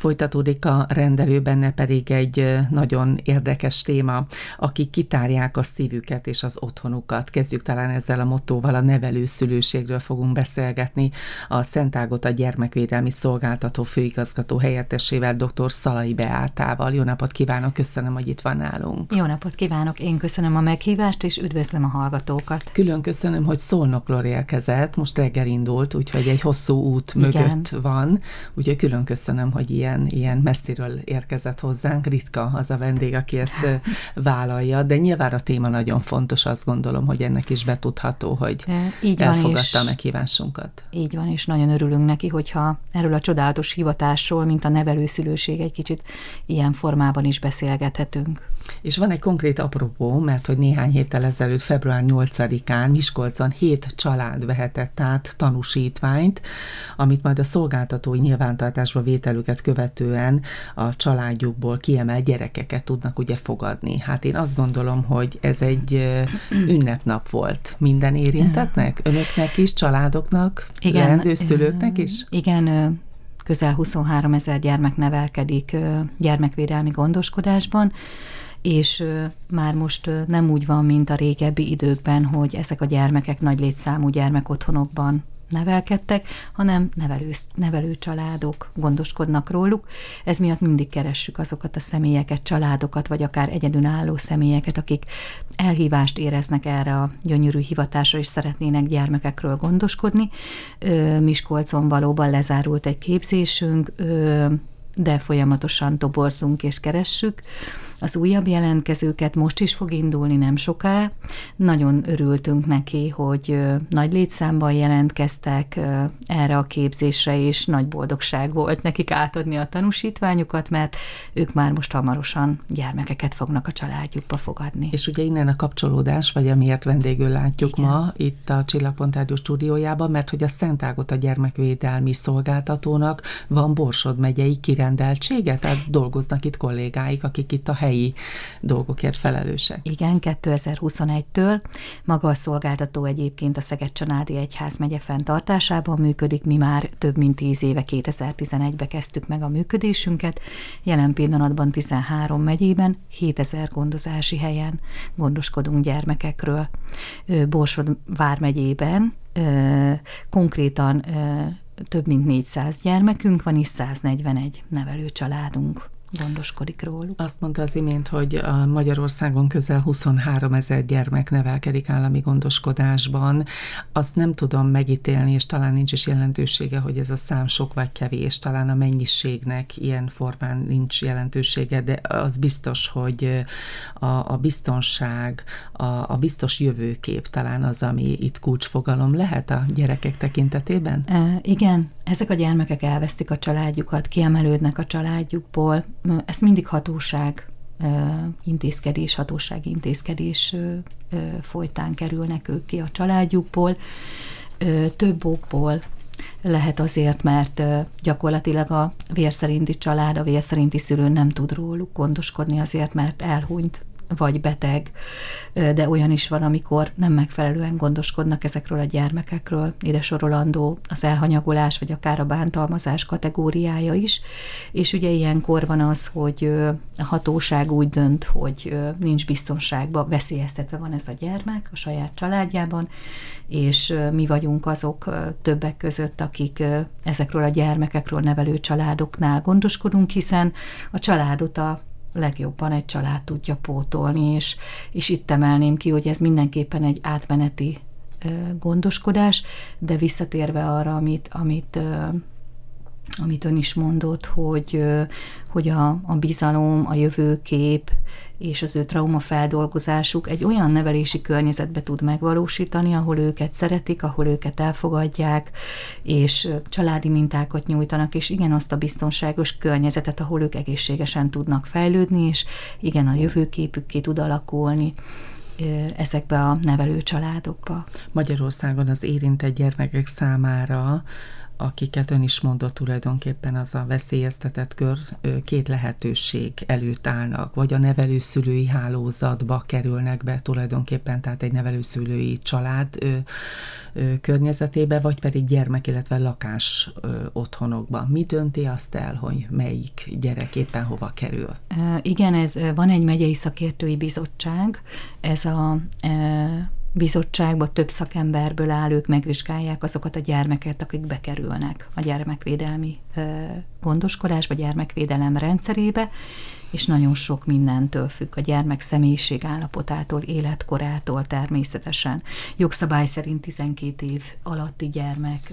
Folytatódik a rendelő, benne pedig egy nagyon érdekes téma, akik kitárják a szívüket és az otthonukat. Kezdjük talán ezzel a mottóval, a nevelőszülőségről fogunk beszélgetni a Szent Ágota Gyermekvédelmi Szolgáltató főigazgató helyettesével, dr. Szalai Beátával. Jó napot kívánok, köszönöm, hogy itt van nálunk. Jó napot kívánok, én köszönöm a meghívást, és üdvözlöm a hallgatókat. Külön köszönöm, hogy Szolnokról érkezett, most reggel indult, úgyhogy egy hosszú út Igen. mögött van, úgyhogy külön köszönöm, hogy ilyen ilyen, ilyen messziről érkezett hozzánk. Ritka az a vendég, aki ezt vállalja, de nyilván a téma nagyon fontos, azt gondolom, hogy ennek is betudható, hogy így elfogadta a meghívásunkat. Így van, és nagyon örülünk neki, hogyha erről a csodálatos hivatásról, mint a nevelőszülőség egy kicsit ilyen formában is beszélgethetünk. És van egy konkrét apropó, mert hogy néhány héttel ezelőtt, február 8-án Miskolcon hét család vehetett át tanúsítványt, amit majd a szolgáltatói nyilvántartásba vételüket követően a családjukból kiemelt gyerekeket tudnak ugye fogadni. Hát én azt gondolom, hogy ez egy ünnepnap volt. Minden érintetnek, önöknek is, családoknak, igen, leendő szülőknek is? Igen, közel 23 ezer gyermek nevelkedik gyermekvédelmi gondoskodásban, és már most nem úgy van, mint a régebbi időkben, hogy ezek a gyermekek nagy létszámú gyermekotthonokban nevelkedtek, hanem nevelő, nevelő családok gondoskodnak róluk. Ez miatt mindig keressük azokat a személyeket, családokat, vagy akár egyedülálló személyeket, akik elhívást éreznek erre a gyönyörű hivatásra, és szeretnének gyermekekről gondoskodni. Miskolcon valóban lezárult egy képzésünk, de folyamatosan toborzunk és keressük az újabb jelentkezőket, most is fog indulni nem soká. Nagyon örültünk neki, hogy nagy létszámban jelentkeztek erre a képzésre, és nagy boldogság volt nekik átadni a tanúsítványukat, mert ők már most hamarosan gyermekeket fognak a családjukba fogadni. És ugye innen a kapcsolódás, vagy amiért vendégül látjuk Igen. ma itt a Csillagpont Rádió stúdiójában, mert hogy a Szent Ágot a gyermekvédelmi szolgáltatónak van Borsod megyei kirendeltsége, tehát dolgoznak itt kollégáik, akik itt a hely helyi dolgokért felelősek. Igen, 2021-től maga a szolgáltató egyébként a Szeged-Csanádi Egyház megye fenntartásában működik. Mi már több mint 10 éve, 2011-ben kezdtük meg a működésünket. Jelen pillanatban 13 megyében, 7000 gondozási helyen gondoskodunk gyermekekről. Borsod vármegyében konkrétan több mint 400 gyermekünk van, és 141 nevelőcsaládunk gondoskodik róluk. Azt mondta az imént, hogy Magyarországon közel 23 ezer gyermek nevelkedik állami gondoskodásban. Azt nem tudom megítélni, és talán nincs is jelentősége, hogy ez a szám sok vagy kevés. Talán a mennyiségnek ilyen formán nincs jelentősége, de az biztos, hogy a, a biztonság, a, a biztos jövőkép talán az, ami itt kulcsfogalom lehet a gyerekek tekintetében? E, igen, ezek a gyermekek elvesztik a családjukat, kiemelődnek a családjukból, ezt mindig hatóság intézkedés, hatósági intézkedés folytán kerülnek ők ki a családjukból, több okból, lehet azért, mert gyakorlatilag a vérszerinti család, a vérszerinti szülő nem tud róluk gondoskodni azért, mert elhunyt vagy beteg, de olyan is van, amikor nem megfelelően gondoskodnak ezekről a gyermekekről. Ide sorolandó az elhanyagolás, vagy akár a bántalmazás kategóriája is. És ugye ilyenkor van az, hogy a hatóság úgy dönt, hogy nincs biztonságban, veszélyeztetve van ez a gyermek a saját családjában, és mi vagyunk azok többek között, akik ezekről a gyermekekről nevelő családoknál gondoskodunk, hiszen a családot a legjobban egy család tudja pótolni, és, és itt emelném ki, hogy ez mindenképpen egy átmeneti gondoskodás, de visszatérve arra, amit, amit amit ön is mondott, hogy, hogy a, a bizalom, a jövőkép és az ő traumafeldolgozásuk egy olyan nevelési környezetbe tud megvalósítani, ahol őket szeretik, ahol őket elfogadják, és családi mintákat nyújtanak, és igen, azt a biztonságos környezetet, ahol ők egészségesen tudnak fejlődni, és igen, a jövőképük ki tud alakulni ezekbe a nevelő családokba. Magyarországon az érintett gyermekek számára akiket ön is mondott tulajdonképpen az a veszélyeztetett kör, két lehetőség előtt állnak, vagy a nevelőszülői hálózatba kerülnek be tulajdonképpen, tehát egy nevelőszülői család ö, ö, környezetébe, vagy pedig gyermek, illetve lakás ö, otthonokba. Mi dönti azt el, hogy melyik gyerek éppen hova kerül? Igen, ez van egy megyei szakértői bizottság, ez a bizottságba több szakemberből áll, ők megvizsgálják azokat a gyermeket, akik bekerülnek a gyermekvédelmi gondoskodásba, gyermekvédelem rendszerébe, és nagyon sok mindentől függ a gyermek személyiség állapotától, életkorától természetesen. Jogszabály szerint 12 év alatti gyermek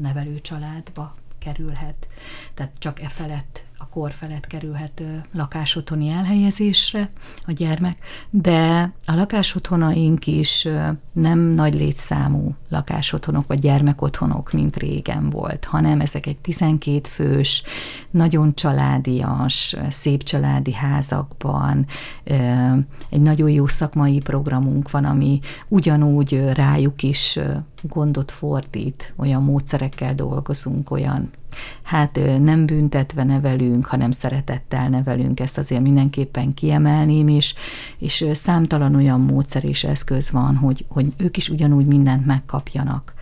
nevelő családba kerülhet, tehát csak e felett a kor felett kerülhet lakásotthoni elhelyezésre a gyermek, de a lakásotthonaink is nem nagy létszámú lakásotthonok vagy gyermekotthonok, mint régen volt, hanem ezek egy 12 fős, nagyon családias, szép családi házakban, egy nagyon jó szakmai programunk van, ami ugyanúgy rájuk is gondot fordít, olyan módszerekkel dolgozunk, olyan hát nem büntetve nevelünk, hanem szeretettel nevelünk, ezt azért mindenképpen kiemelném, és, és számtalan olyan módszer és eszköz van, hogy, hogy ők is ugyanúgy mindent megkapjanak,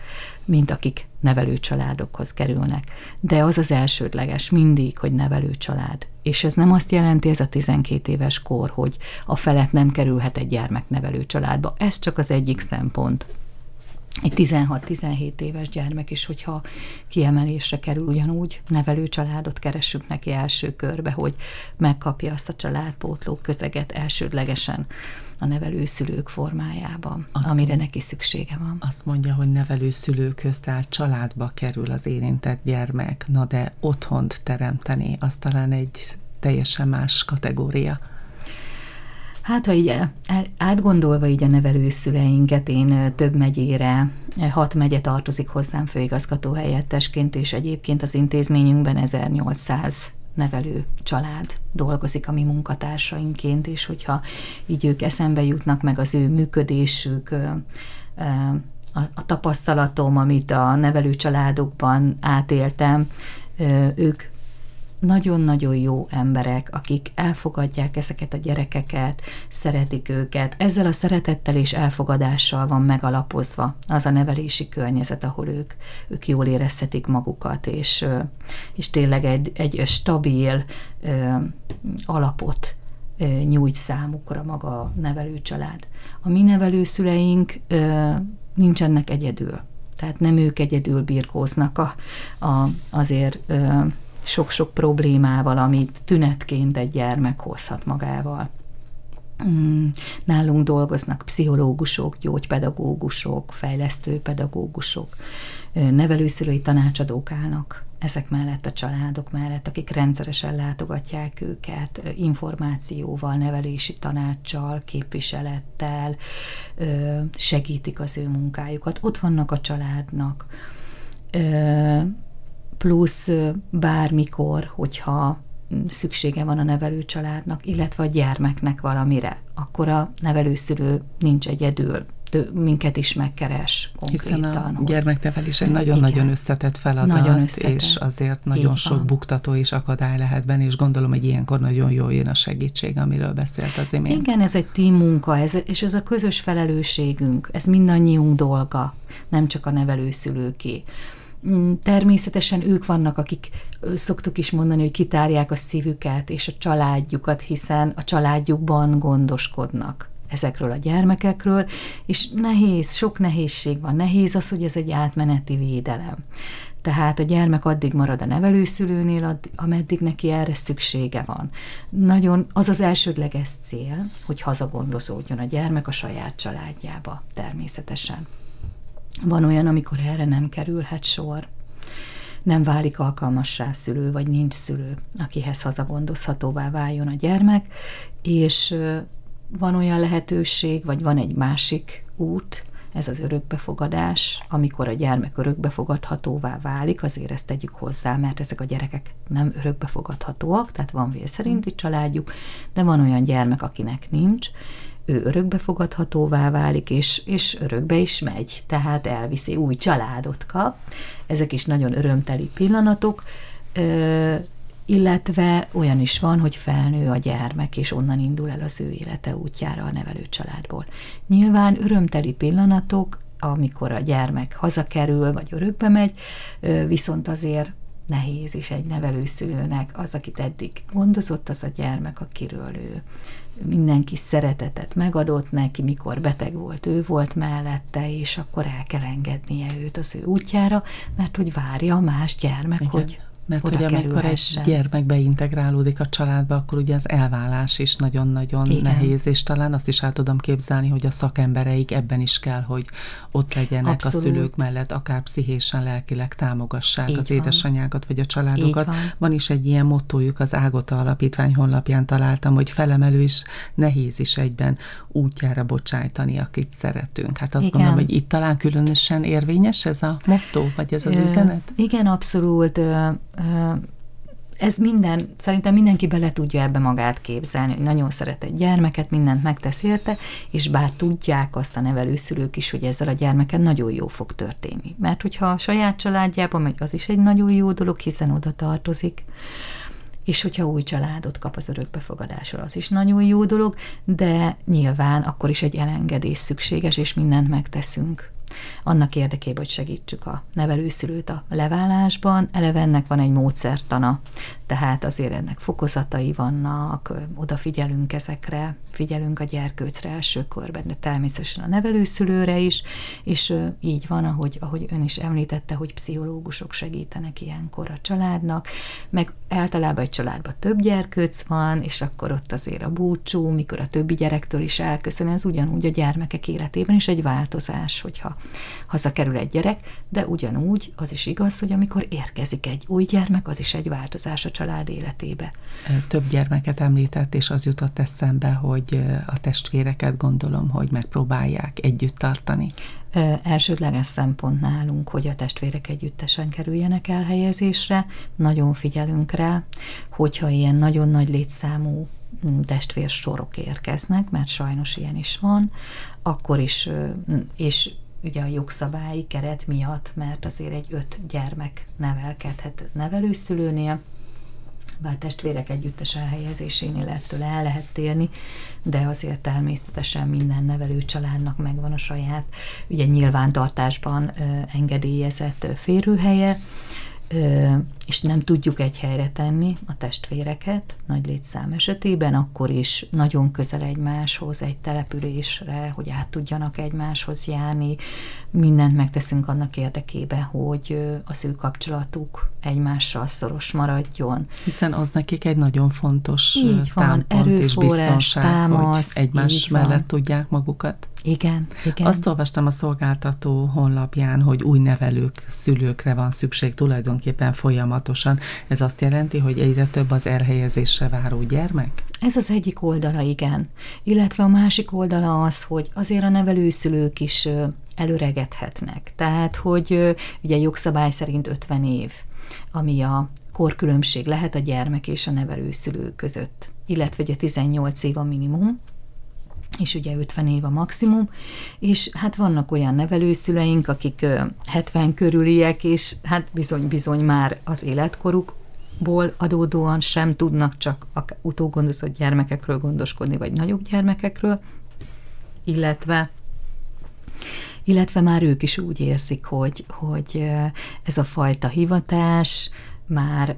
mint akik nevelő családokhoz kerülnek. De az az elsődleges mindig, hogy nevelő család. És ez nem azt jelenti, ez a 12 éves kor, hogy a felett nem kerülhet egy gyermek nevelő családba. Ez csak az egyik szempont egy 16-17 éves gyermek is, hogyha kiemelésre kerül, ugyanúgy nevelő családot keresünk neki első körbe, hogy megkapja azt a családpótló közeget elsődlegesen a nevelőszülők formájában, azt amire neki szüksége van. Azt mondja, hogy nevelőszülőköz, tehát családba kerül az érintett gyermek, na de otthont teremteni, az talán egy teljesen más kategória. Hát, ha így e, átgondolva így a nevelőszüleinket, én több megyére, hat megye tartozik hozzám főigazgató helyettesként, és egyébként az intézményünkben 1800 nevelő család dolgozik a mi munkatársainként, és hogyha így ők eszembe jutnak meg az ő működésük, a tapasztalatom, amit a nevelő családokban átéltem, ők nagyon-nagyon jó emberek, akik elfogadják ezeket a gyerekeket, szeretik őket. Ezzel a szeretettel és elfogadással van megalapozva az a nevelési környezet, ahol ők, ők jól érezhetik magukat, és, és tényleg egy, egy stabil alapot nyújt számukra maga a nevelőcsalád. A mi nevelőszüleink nincsenek egyedül. Tehát nem ők egyedül birkóznak a, a, azért sok-sok problémával, amit tünetként egy gyermek hozhat magával. Mm, nálunk dolgoznak pszichológusok, gyógypedagógusok, fejlesztőpedagógusok, nevelőszülői tanácsadók állnak ezek mellett a családok mellett, akik rendszeresen látogatják őket információval, nevelési tanácssal, képviselettel, segítik az ő munkájukat. Ott vannak a családnak plusz bármikor, hogyha szüksége van a nevelőcsaládnak, illetve a gyermeknek valamire, akkor a nevelőszülő nincs egyedül, minket is megkeres konkrétan. Hiszen a hogy... gyermeknevelés egy nagyon-nagyon összetett feladat, nagyon összetett. és azért nagyon Így sok van. buktató és akadály lehet benne, és gondolom, hogy ilyenkor nagyon jól jön a segítség, amiről beszélt az imént. Igen, ez egy team munka, ez, és ez a közös felelősségünk, ez mindannyiunk dolga, nem csak a nevelőszülőké. Mm, természetesen ők vannak, akik szoktuk is mondani, hogy kitárják a szívüket és a családjukat, hiszen a családjukban gondoskodnak ezekről a gyermekekről, és nehéz, sok nehézség van. Nehéz az, hogy ez egy átmeneti védelem. Tehát a gyermek addig marad a nevelőszülőnél, ameddig neki erre szüksége van. Nagyon az az elsődleges cél, hogy hazagondozódjon a gyermek a saját családjába természetesen. Van olyan, amikor erre nem kerülhet sor, nem válik alkalmassá szülő, vagy nincs szülő, akihez hazagondozhatóvá váljon a gyermek, és van olyan lehetőség, vagy van egy másik út, ez az örökbefogadás, amikor a gyermek örökbefogadhatóvá válik, azért ezt tegyük hozzá, mert ezek a gyerekek nem örökbefogadhatóak, tehát van vér szerinti családjuk, de van olyan gyermek, akinek nincs, ő örökbefogadhatóvá válik, és, és örökbe is megy, tehát elviszi, új családot kap. Ezek is nagyon örömteli pillanatok, illetve olyan is van, hogy felnő a gyermek, és onnan indul el az ő élete útjára a nevelő családból. Nyilván örömteli pillanatok, amikor a gyermek hazakerül, vagy örökbe megy, viszont azért nehéz is egy nevelőszülőnek, az, akit eddig gondozott, az a gyermek, akiről ő mindenki szeretetet megadott neki, mikor beteg volt, ő volt mellette, és akkor el kell engednie őt az ő útjára, mert hogy várja a más gyermek, Igen. hogy mert hogy amikor egy gyermek beintegrálódik a családba, akkor ugye az elvállás is nagyon-nagyon Igen. nehéz, és talán azt is el tudom képzelni, hogy a szakembereik ebben is kell, hogy ott legyenek Abszolút. a szülők mellett, akár pszichésen, lelkileg támogassák Így az van. édesanyákat, vagy a családokat. Van. van is egy ilyen mottójuk, az Ágota Alapítvány honlapján találtam, hogy felemelő is nehéz is egyben útjára bocsájtani, akit szeretünk. Hát azt Igen. gondolom, hogy itt talán különösen érvényes ez a motto, vagy ez az üzenet? Igen, abszolút ez minden, szerintem mindenki bele tudja ebbe magát képzelni, hogy nagyon szeret egy gyermeket, mindent megtesz érte, és bár tudják azt a nevelőszülők is, hogy ezzel a gyermeken nagyon jó fog történni. Mert hogyha a saját családjában megy, az is egy nagyon jó dolog, hiszen oda tartozik. És hogyha új családot kap az örökbefogadásról, az is nagyon jó dolog, de nyilván akkor is egy elengedés szükséges, és mindent megteszünk annak érdekében, hogy segítsük a nevelőszülőt a leválásban. Eleve ennek van egy módszertana, tehát azért ennek fokozatai vannak, odafigyelünk ezekre, figyelünk a gyerkőcre első körben, de természetesen a nevelőszülőre is, és így van, ahogy, ahogy ön is említette, hogy pszichológusok segítenek ilyenkor a családnak, meg általában egy családban több gyerkőc van, és akkor ott azért a búcsú, mikor a többi gyerektől is elköszön, ez ugyanúgy a gyermekek életében is egy változás, hogyha hazakerül egy gyerek, de ugyanúgy az is igaz, hogy amikor érkezik egy új gyermek, az is egy változás a család életébe. Több gyermeket említett, és az jutott eszembe, hogy a testvéreket gondolom, hogy megpróbálják együtt tartani. Elsődleges szempont nálunk, hogy a testvérek együttesen kerüljenek elhelyezésre, nagyon figyelünk rá, hogyha ilyen nagyon nagy létszámú mm, testvér sorok érkeznek, mert sajnos ilyen is van, akkor is, és ugye a jogszabályi keret miatt, mert azért egy öt gyermek nevelkedhet nevelőszülőnél, bár testvérek együttes elhelyezésénél ettől el lehet térni, de azért természetesen minden nevelő családnak megvan a saját, ugye nyilvántartásban engedélyezett férőhelye, és nem tudjuk egy helyre tenni a testvéreket nagy létszám esetében, akkor is nagyon közel egymáshoz, egy településre, hogy át tudjanak egymáshoz járni. Mindent megteszünk annak érdekében, hogy az ő kapcsolatuk egymással szoros maradjon. Hiszen az nekik egy nagyon fontos így van, támpont és biztonság, támasz, hogy egymás mellett van. tudják magukat. Igen, igen. Azt olvastam a szolgáltató honlapján, hogy új nevelők, szülőkre van szükség tulajdonképpen folyamatosan. Ez azt jelenti, hogy egyre több az elhelyezésre váró gyermek? Ez az egyik oldala, igen. Illetve a másik oldala az, hogy azért a nevelőszülők is előregedhetnek. Tehát, hogy ugye jogszabály szerint 50 év, ami a korkülönbség lehet a gyermek és a nevelőszülő között, illetve ugye 18 év a minimum, és ugye 50 év a maximum, és hát vannak olyan nevelőszüleink, akik 70 körüliek, és hát bizony-bizony már az életkorukból adódóan sem tudnak csak a utógondozott gyermekekről gondoskodni, vagy nagyobb gyermekekről, illetve illetve már ők is úgy érzik, hogy, hogy ez a fajta hivatás már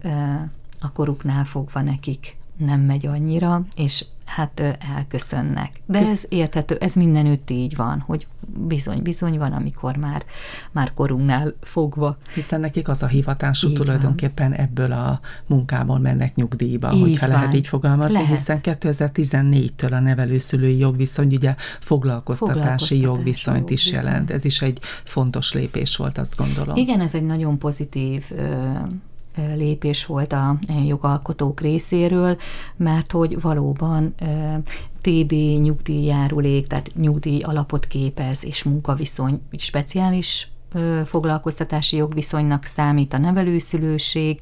a koruknál fogva nekik nem megy annyira, és hát elköszönnek. De ez érthető, ez mindenütt így van, hogy bizony, bizony van, amikor már, már korunknál fogva. Hiszen nekik az a hivatásuk így tulajdonképpen van. ebből a munkából mennek nyugdíjba, így hogyha van. lehet így fogalmazni, lehet. hiszen 2014-től a nevelőszülői jogviszony ugye foglalkoztatási jogviszonyt is jelent. Ez is egy fontos lépés volt, azt gondolom. Igen, ez egy nagyon pozitív lépés volt a jogalkotók részéről, mert hogy valóban TB nyugdíjjárulék, tehát nyugdíj alapot képez, és munkaviszony speciális foglalkoztatási jogviszonynak számít a nevelőszülőség,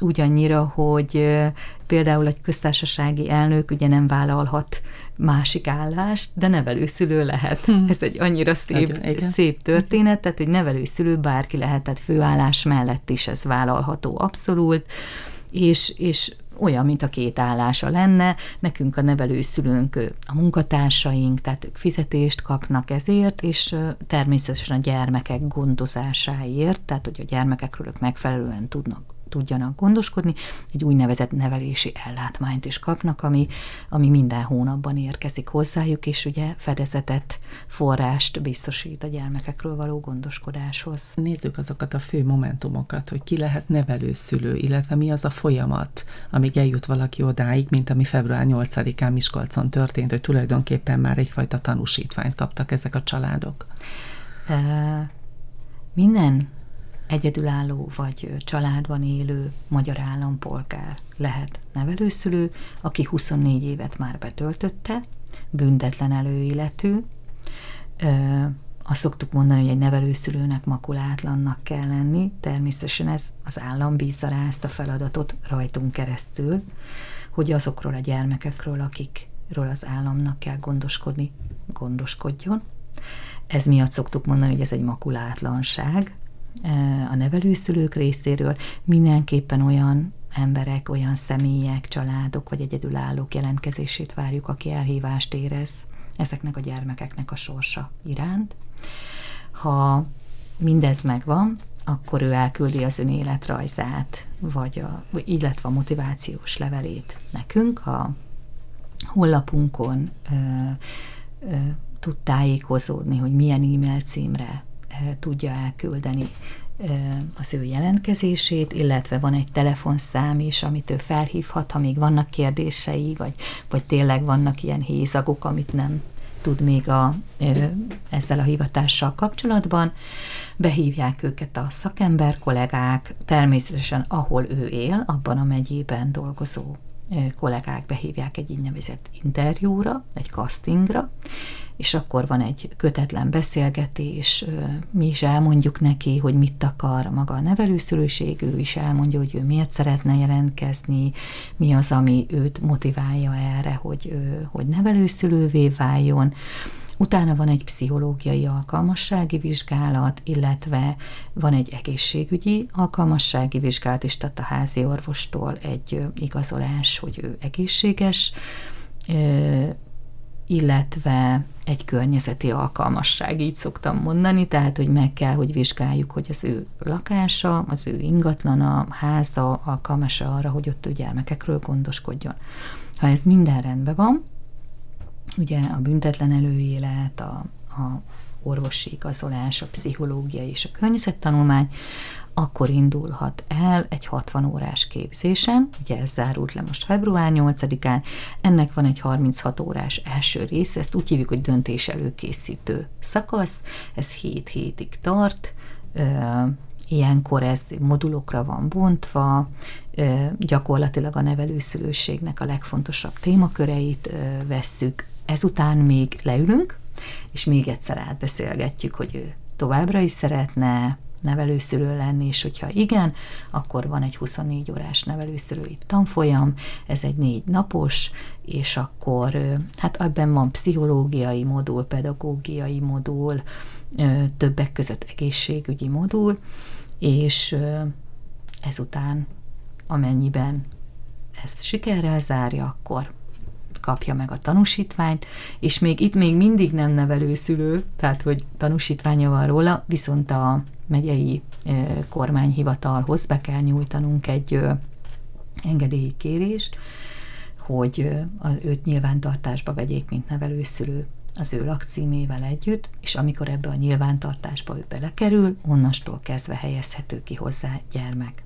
ugyannyira, hogy például egy köztársasági elnök ugye nem vállalhat másik állást, de nevelőszülő lehet. Hmm. Ez egy annyira szép, Nagyon, szép történet, tehát egy nevelőszülő bárki lehetett főállás mellett is ez vállalható abszolút, és, és olyan, mint a két állása lenne, nekünk a nevelőszülőnk a munkatársaink, tehát ők fizetést kapnak ezért, és természetesen a gyermekek gondozásáért, tehát hogy a gyermekekről ők megfelelően tudnak tudjanak gondoskodni, egy úgynevezett nevelési ellátmányt is kapnak, ami, ami minden hónapban érkezik hozzájuk, és ugye fedezetet, forrást biztosít a gyermekekről való gondoskodáshoz. Nézzük azokat a fő momentumokat, hogy ki lehet nevelőszülő, illetve mi az a folyamat, amíg eljut valaki odáig, mint ami február 8-án Miskolcon történt, hogy tulajdonképpen már egyfajta tanúsítványt kaptak ezek a családok. Minden egyedülálló vagy családban élő magyar állampolgár lehet nevelőszülő, aki 24 évet már betöltötte, büntetlen előéletű. Azt szoktuk mondani, hogy egy nevelőszülőnek makulátlannak kell lenni, természetesen ez az állam bízza rá ezt a feladatot rajtunk keresztül, hogy azokról a gyermekekről, akikről az államnak kell gondoskodni, gondoskodjon. Ez miatt szoktuk mondani, hogy ez egy makulátlanság, a nevelőszülők részéről mindenképpen olyan emberek, olyan személyek, családok vagy egyedülállók jelentkezését várjuk, aki elhívást érez ezeknek a gyermekeknek a sorsa iránt. Ha mindez megvan, akkor ő elküldi az ön életrajzát, vagy a, illetve a motivációs levelét nekünk. A honlapunkon ö, ö, tud tájékozódni, hogy milyen e-mail címre tudja elküldeni az ő jelentkezését, illetve van egy telefonszám is, amit ő felhívhat, ha még vannak kérdései, vagy, vagy tényleg vannak ilyen hézagok, amit nem tud még a, ezzel a hivatással kapcsolatban. Behívják őket a szakember kollégák, természetesen ahol ő él, abban a megyében dolgozó kollégák behívják egy így nevezett interjúra, egy castingra, és akkor van egy kötetlen beszélgetés, mi is elmondjuk neki, hogy mit akar maga a nevelőszülőség, ő is elmondja, hogy ő miért szeretne jelentkezni, mi az, ami őt motiválja erre, hogy, hogy nevelőszülővé váljon. Utána van egy pszichológiai alkalmassági vizsgálat, illetve van egy egészségügyi alkalmassági vizsgálat is, tehát a házi orvostól egy igazolás, hogy ő egészséges, illetve egy környezeti alkalmasság, így szoktam mondani, tehát, hogy meg kell, hogy vizsgáljuk, hogy az ő lakása, az ő ingatlana, háza alkalmas arra, hogy ott ő gyermekekről gondoskodjon. Ha ez minden rendben van, ugye a büntetlen előélet, a, a orvosi igazolás, a pszichológia és a környezettanulmány, akkor indulhat el egy 60 órás képzésen, ugye ez zárult le most február 8-án, ennek van egy 36 órás első része, ezt úgy hívjuk, hogy döntés előkészítő szakasz, ez 7 hétig tart, ilyenkor ez modulokra van bontva, gyakorlatilag a nevelőszülőségnek a legfontosabb témaköreit vesszük, ezután még leülünk, és még egyszer átbeszélgetjük, hogy ő továbbra is szeretne nevelőszülő lenni, és hogyha igen, akkor van egy 24 órás nevelőszülői tanfolyam, ez egy négy napos, és akkor hát ebben van pszichológiai modul, pedagógiai modul, többek között egészségügyi modul, és ezután amennyiben ezt sikerrel zárja, akkor kapja meg a tanúsítványt, és még itt még mindig nem nevelőszülő, tehát hogy tanúsítványa van róla, viszont a megyei kormányhivatalhoz be kell nyújtanunk egy engedélyi kérést, hogy őt nyilvántartásba vegyék, mint nevelőszülő az ő lakcímével együtt, és amikor ebbe a nyilvántartásba ő belekerül, onnastól kezdve helyezhető ki hozzá gyermek.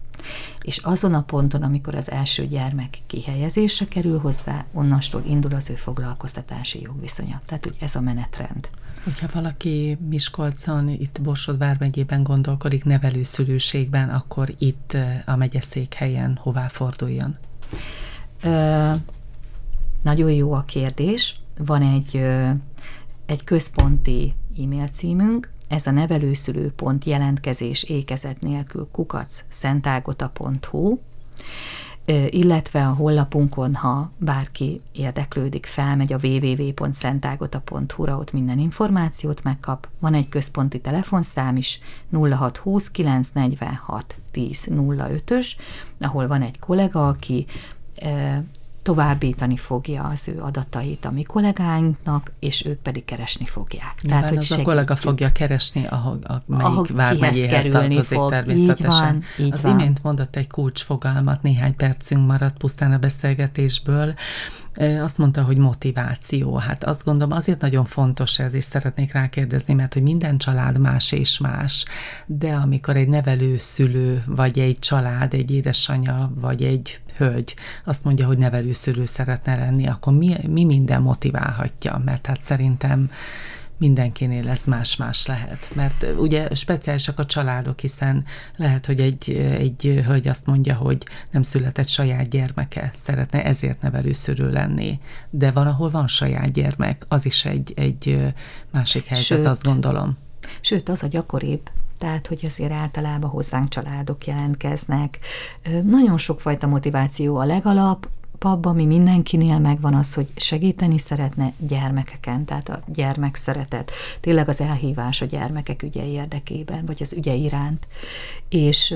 És azon a ponton, amikor az első gyermek kihelyezésre kerül hozzá, onnastól indul az ő foglalkoztatási jogviszonya. Tehát, hogy ez a menetrend. Hogyha valaki Miskolcon, itt Borsod vármegyében gondolkodik nevelőszülőségben, akkor itt a megyeszékhelyen hová forduljon? Ö, nagyon jó a kérdés. Van egy, ö, egy központi e-mail címünk, ez a nevelőszülő.pont jelentkezés ékezet nélkül kukac szentágota.hu, illetve a honlapunkon, ha bárki érdeklődik, felmegy a www.szentágota.hu-ra, ott minden információt megkap. Van egy központi telefonszám is, 0620 946 1005-ös, ahol van egy kollega, aki továbbítani fogja az ő adatait a mi kollégáinknak, és ők pedig keresni fogják. Nyilván Tehát, hogy az segítjük. a kollega fogja keresni, ahol, melyik vármegyéhez tartozik fog. természetesen. Így van, így az van. imént mondott egy kulcsfogalmat, néhány percünk maradt pusztán a beszélgetésből, azt mondta, hogy motiváció. Hát azt gondolom azért nagyon fontos ez, és szeretnék rákérdezni, mert hogy minden család más és más, de amikor egy nevelő szülő, vagy egy család, egy édesanyja, vagy egy hölgy azt mondja, hogy nevelőszülő szeretne lenni, akkor mi, mi minden motiválhatja? Mert hát szerintem mindenkinél ez más-más lehet. Mert ugye speciálisak a családok, hiszen lehet, hogy egy, egy hölgy azt mondja, hogy nem született saját gyermeke, szeretne ezért nevelőszörő lenni. De van, ahol van saját gyermek, az is egy, egy másik helyzet, sőt, azt gondolom. Sőt, az a gyakoribb, tehát hogy azért általában hozzánk családok jelentkeznek. Nagyon sokfajta motiváció a legalap, alapabban, ami mindenkinél megvan az, hogy segíteni szeretne gyermekeken, tehát a gyermek szeretet, tényleg az elhívás a gyermekek ügye érdekében, vagy az ügye iránt. És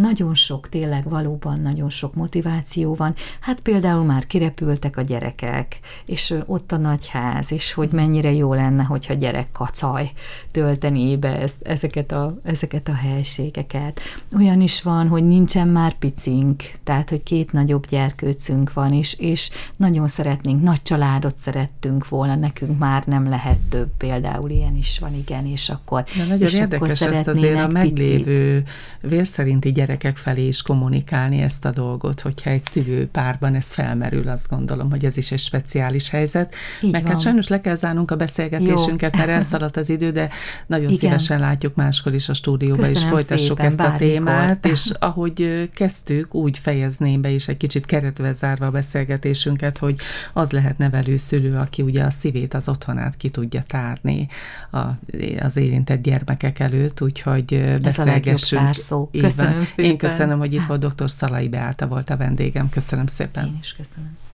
nagyon sok, tényleg valóban nagyon sok motiváció van. Hát például már kirepültek a gyerekek, és ott a nagyház, és hogy mennyire jó lenne, hogyha gyerek kacaj tölteni be ezeket a, ezeket a helységeket. Olyan is van, hogy nincsen már picink, tehát, hogy két nagyobb gyerkőcünk van, és, és nagyon szeretnénk, nagy családot szerettünk volna, nekünk már nem lehet több, például ilyen is van, igen, és akkor Na, nagyon és érdekes akkor ezt azért a meglévő szerinti gyerekek felé is kommunikálni ezt a dolgot, hogyha egy szülő párban ez felmerül, azt gondolom, hogy ez is egy speciális helyzet. Így Meg hát van. hát sajnos le kell zárnunk a beszélgetésünket, Jó. mert elszaladt az idő, de nagyon Igen. szívesen látjuk máskor is a stúdióba, Köszönöm és folytassuk szépen, ezt a témát, és ahogy kezdtük, úgy fejezném be is egy kicsit keretve zárva a beszélgetésünket, hogy az lehet nevelő szülő, aki ugye a szívét, az otthonát ki tudja tárni a, az érintett gyermekek előtt, úgyhogy beszélgessünk. Ez a Köszönöm szépen. Én köszönöm, hogy itt volt dr. Szalai Beáta volt a vendégem. Köszönöm szépen. Én is köszönöm.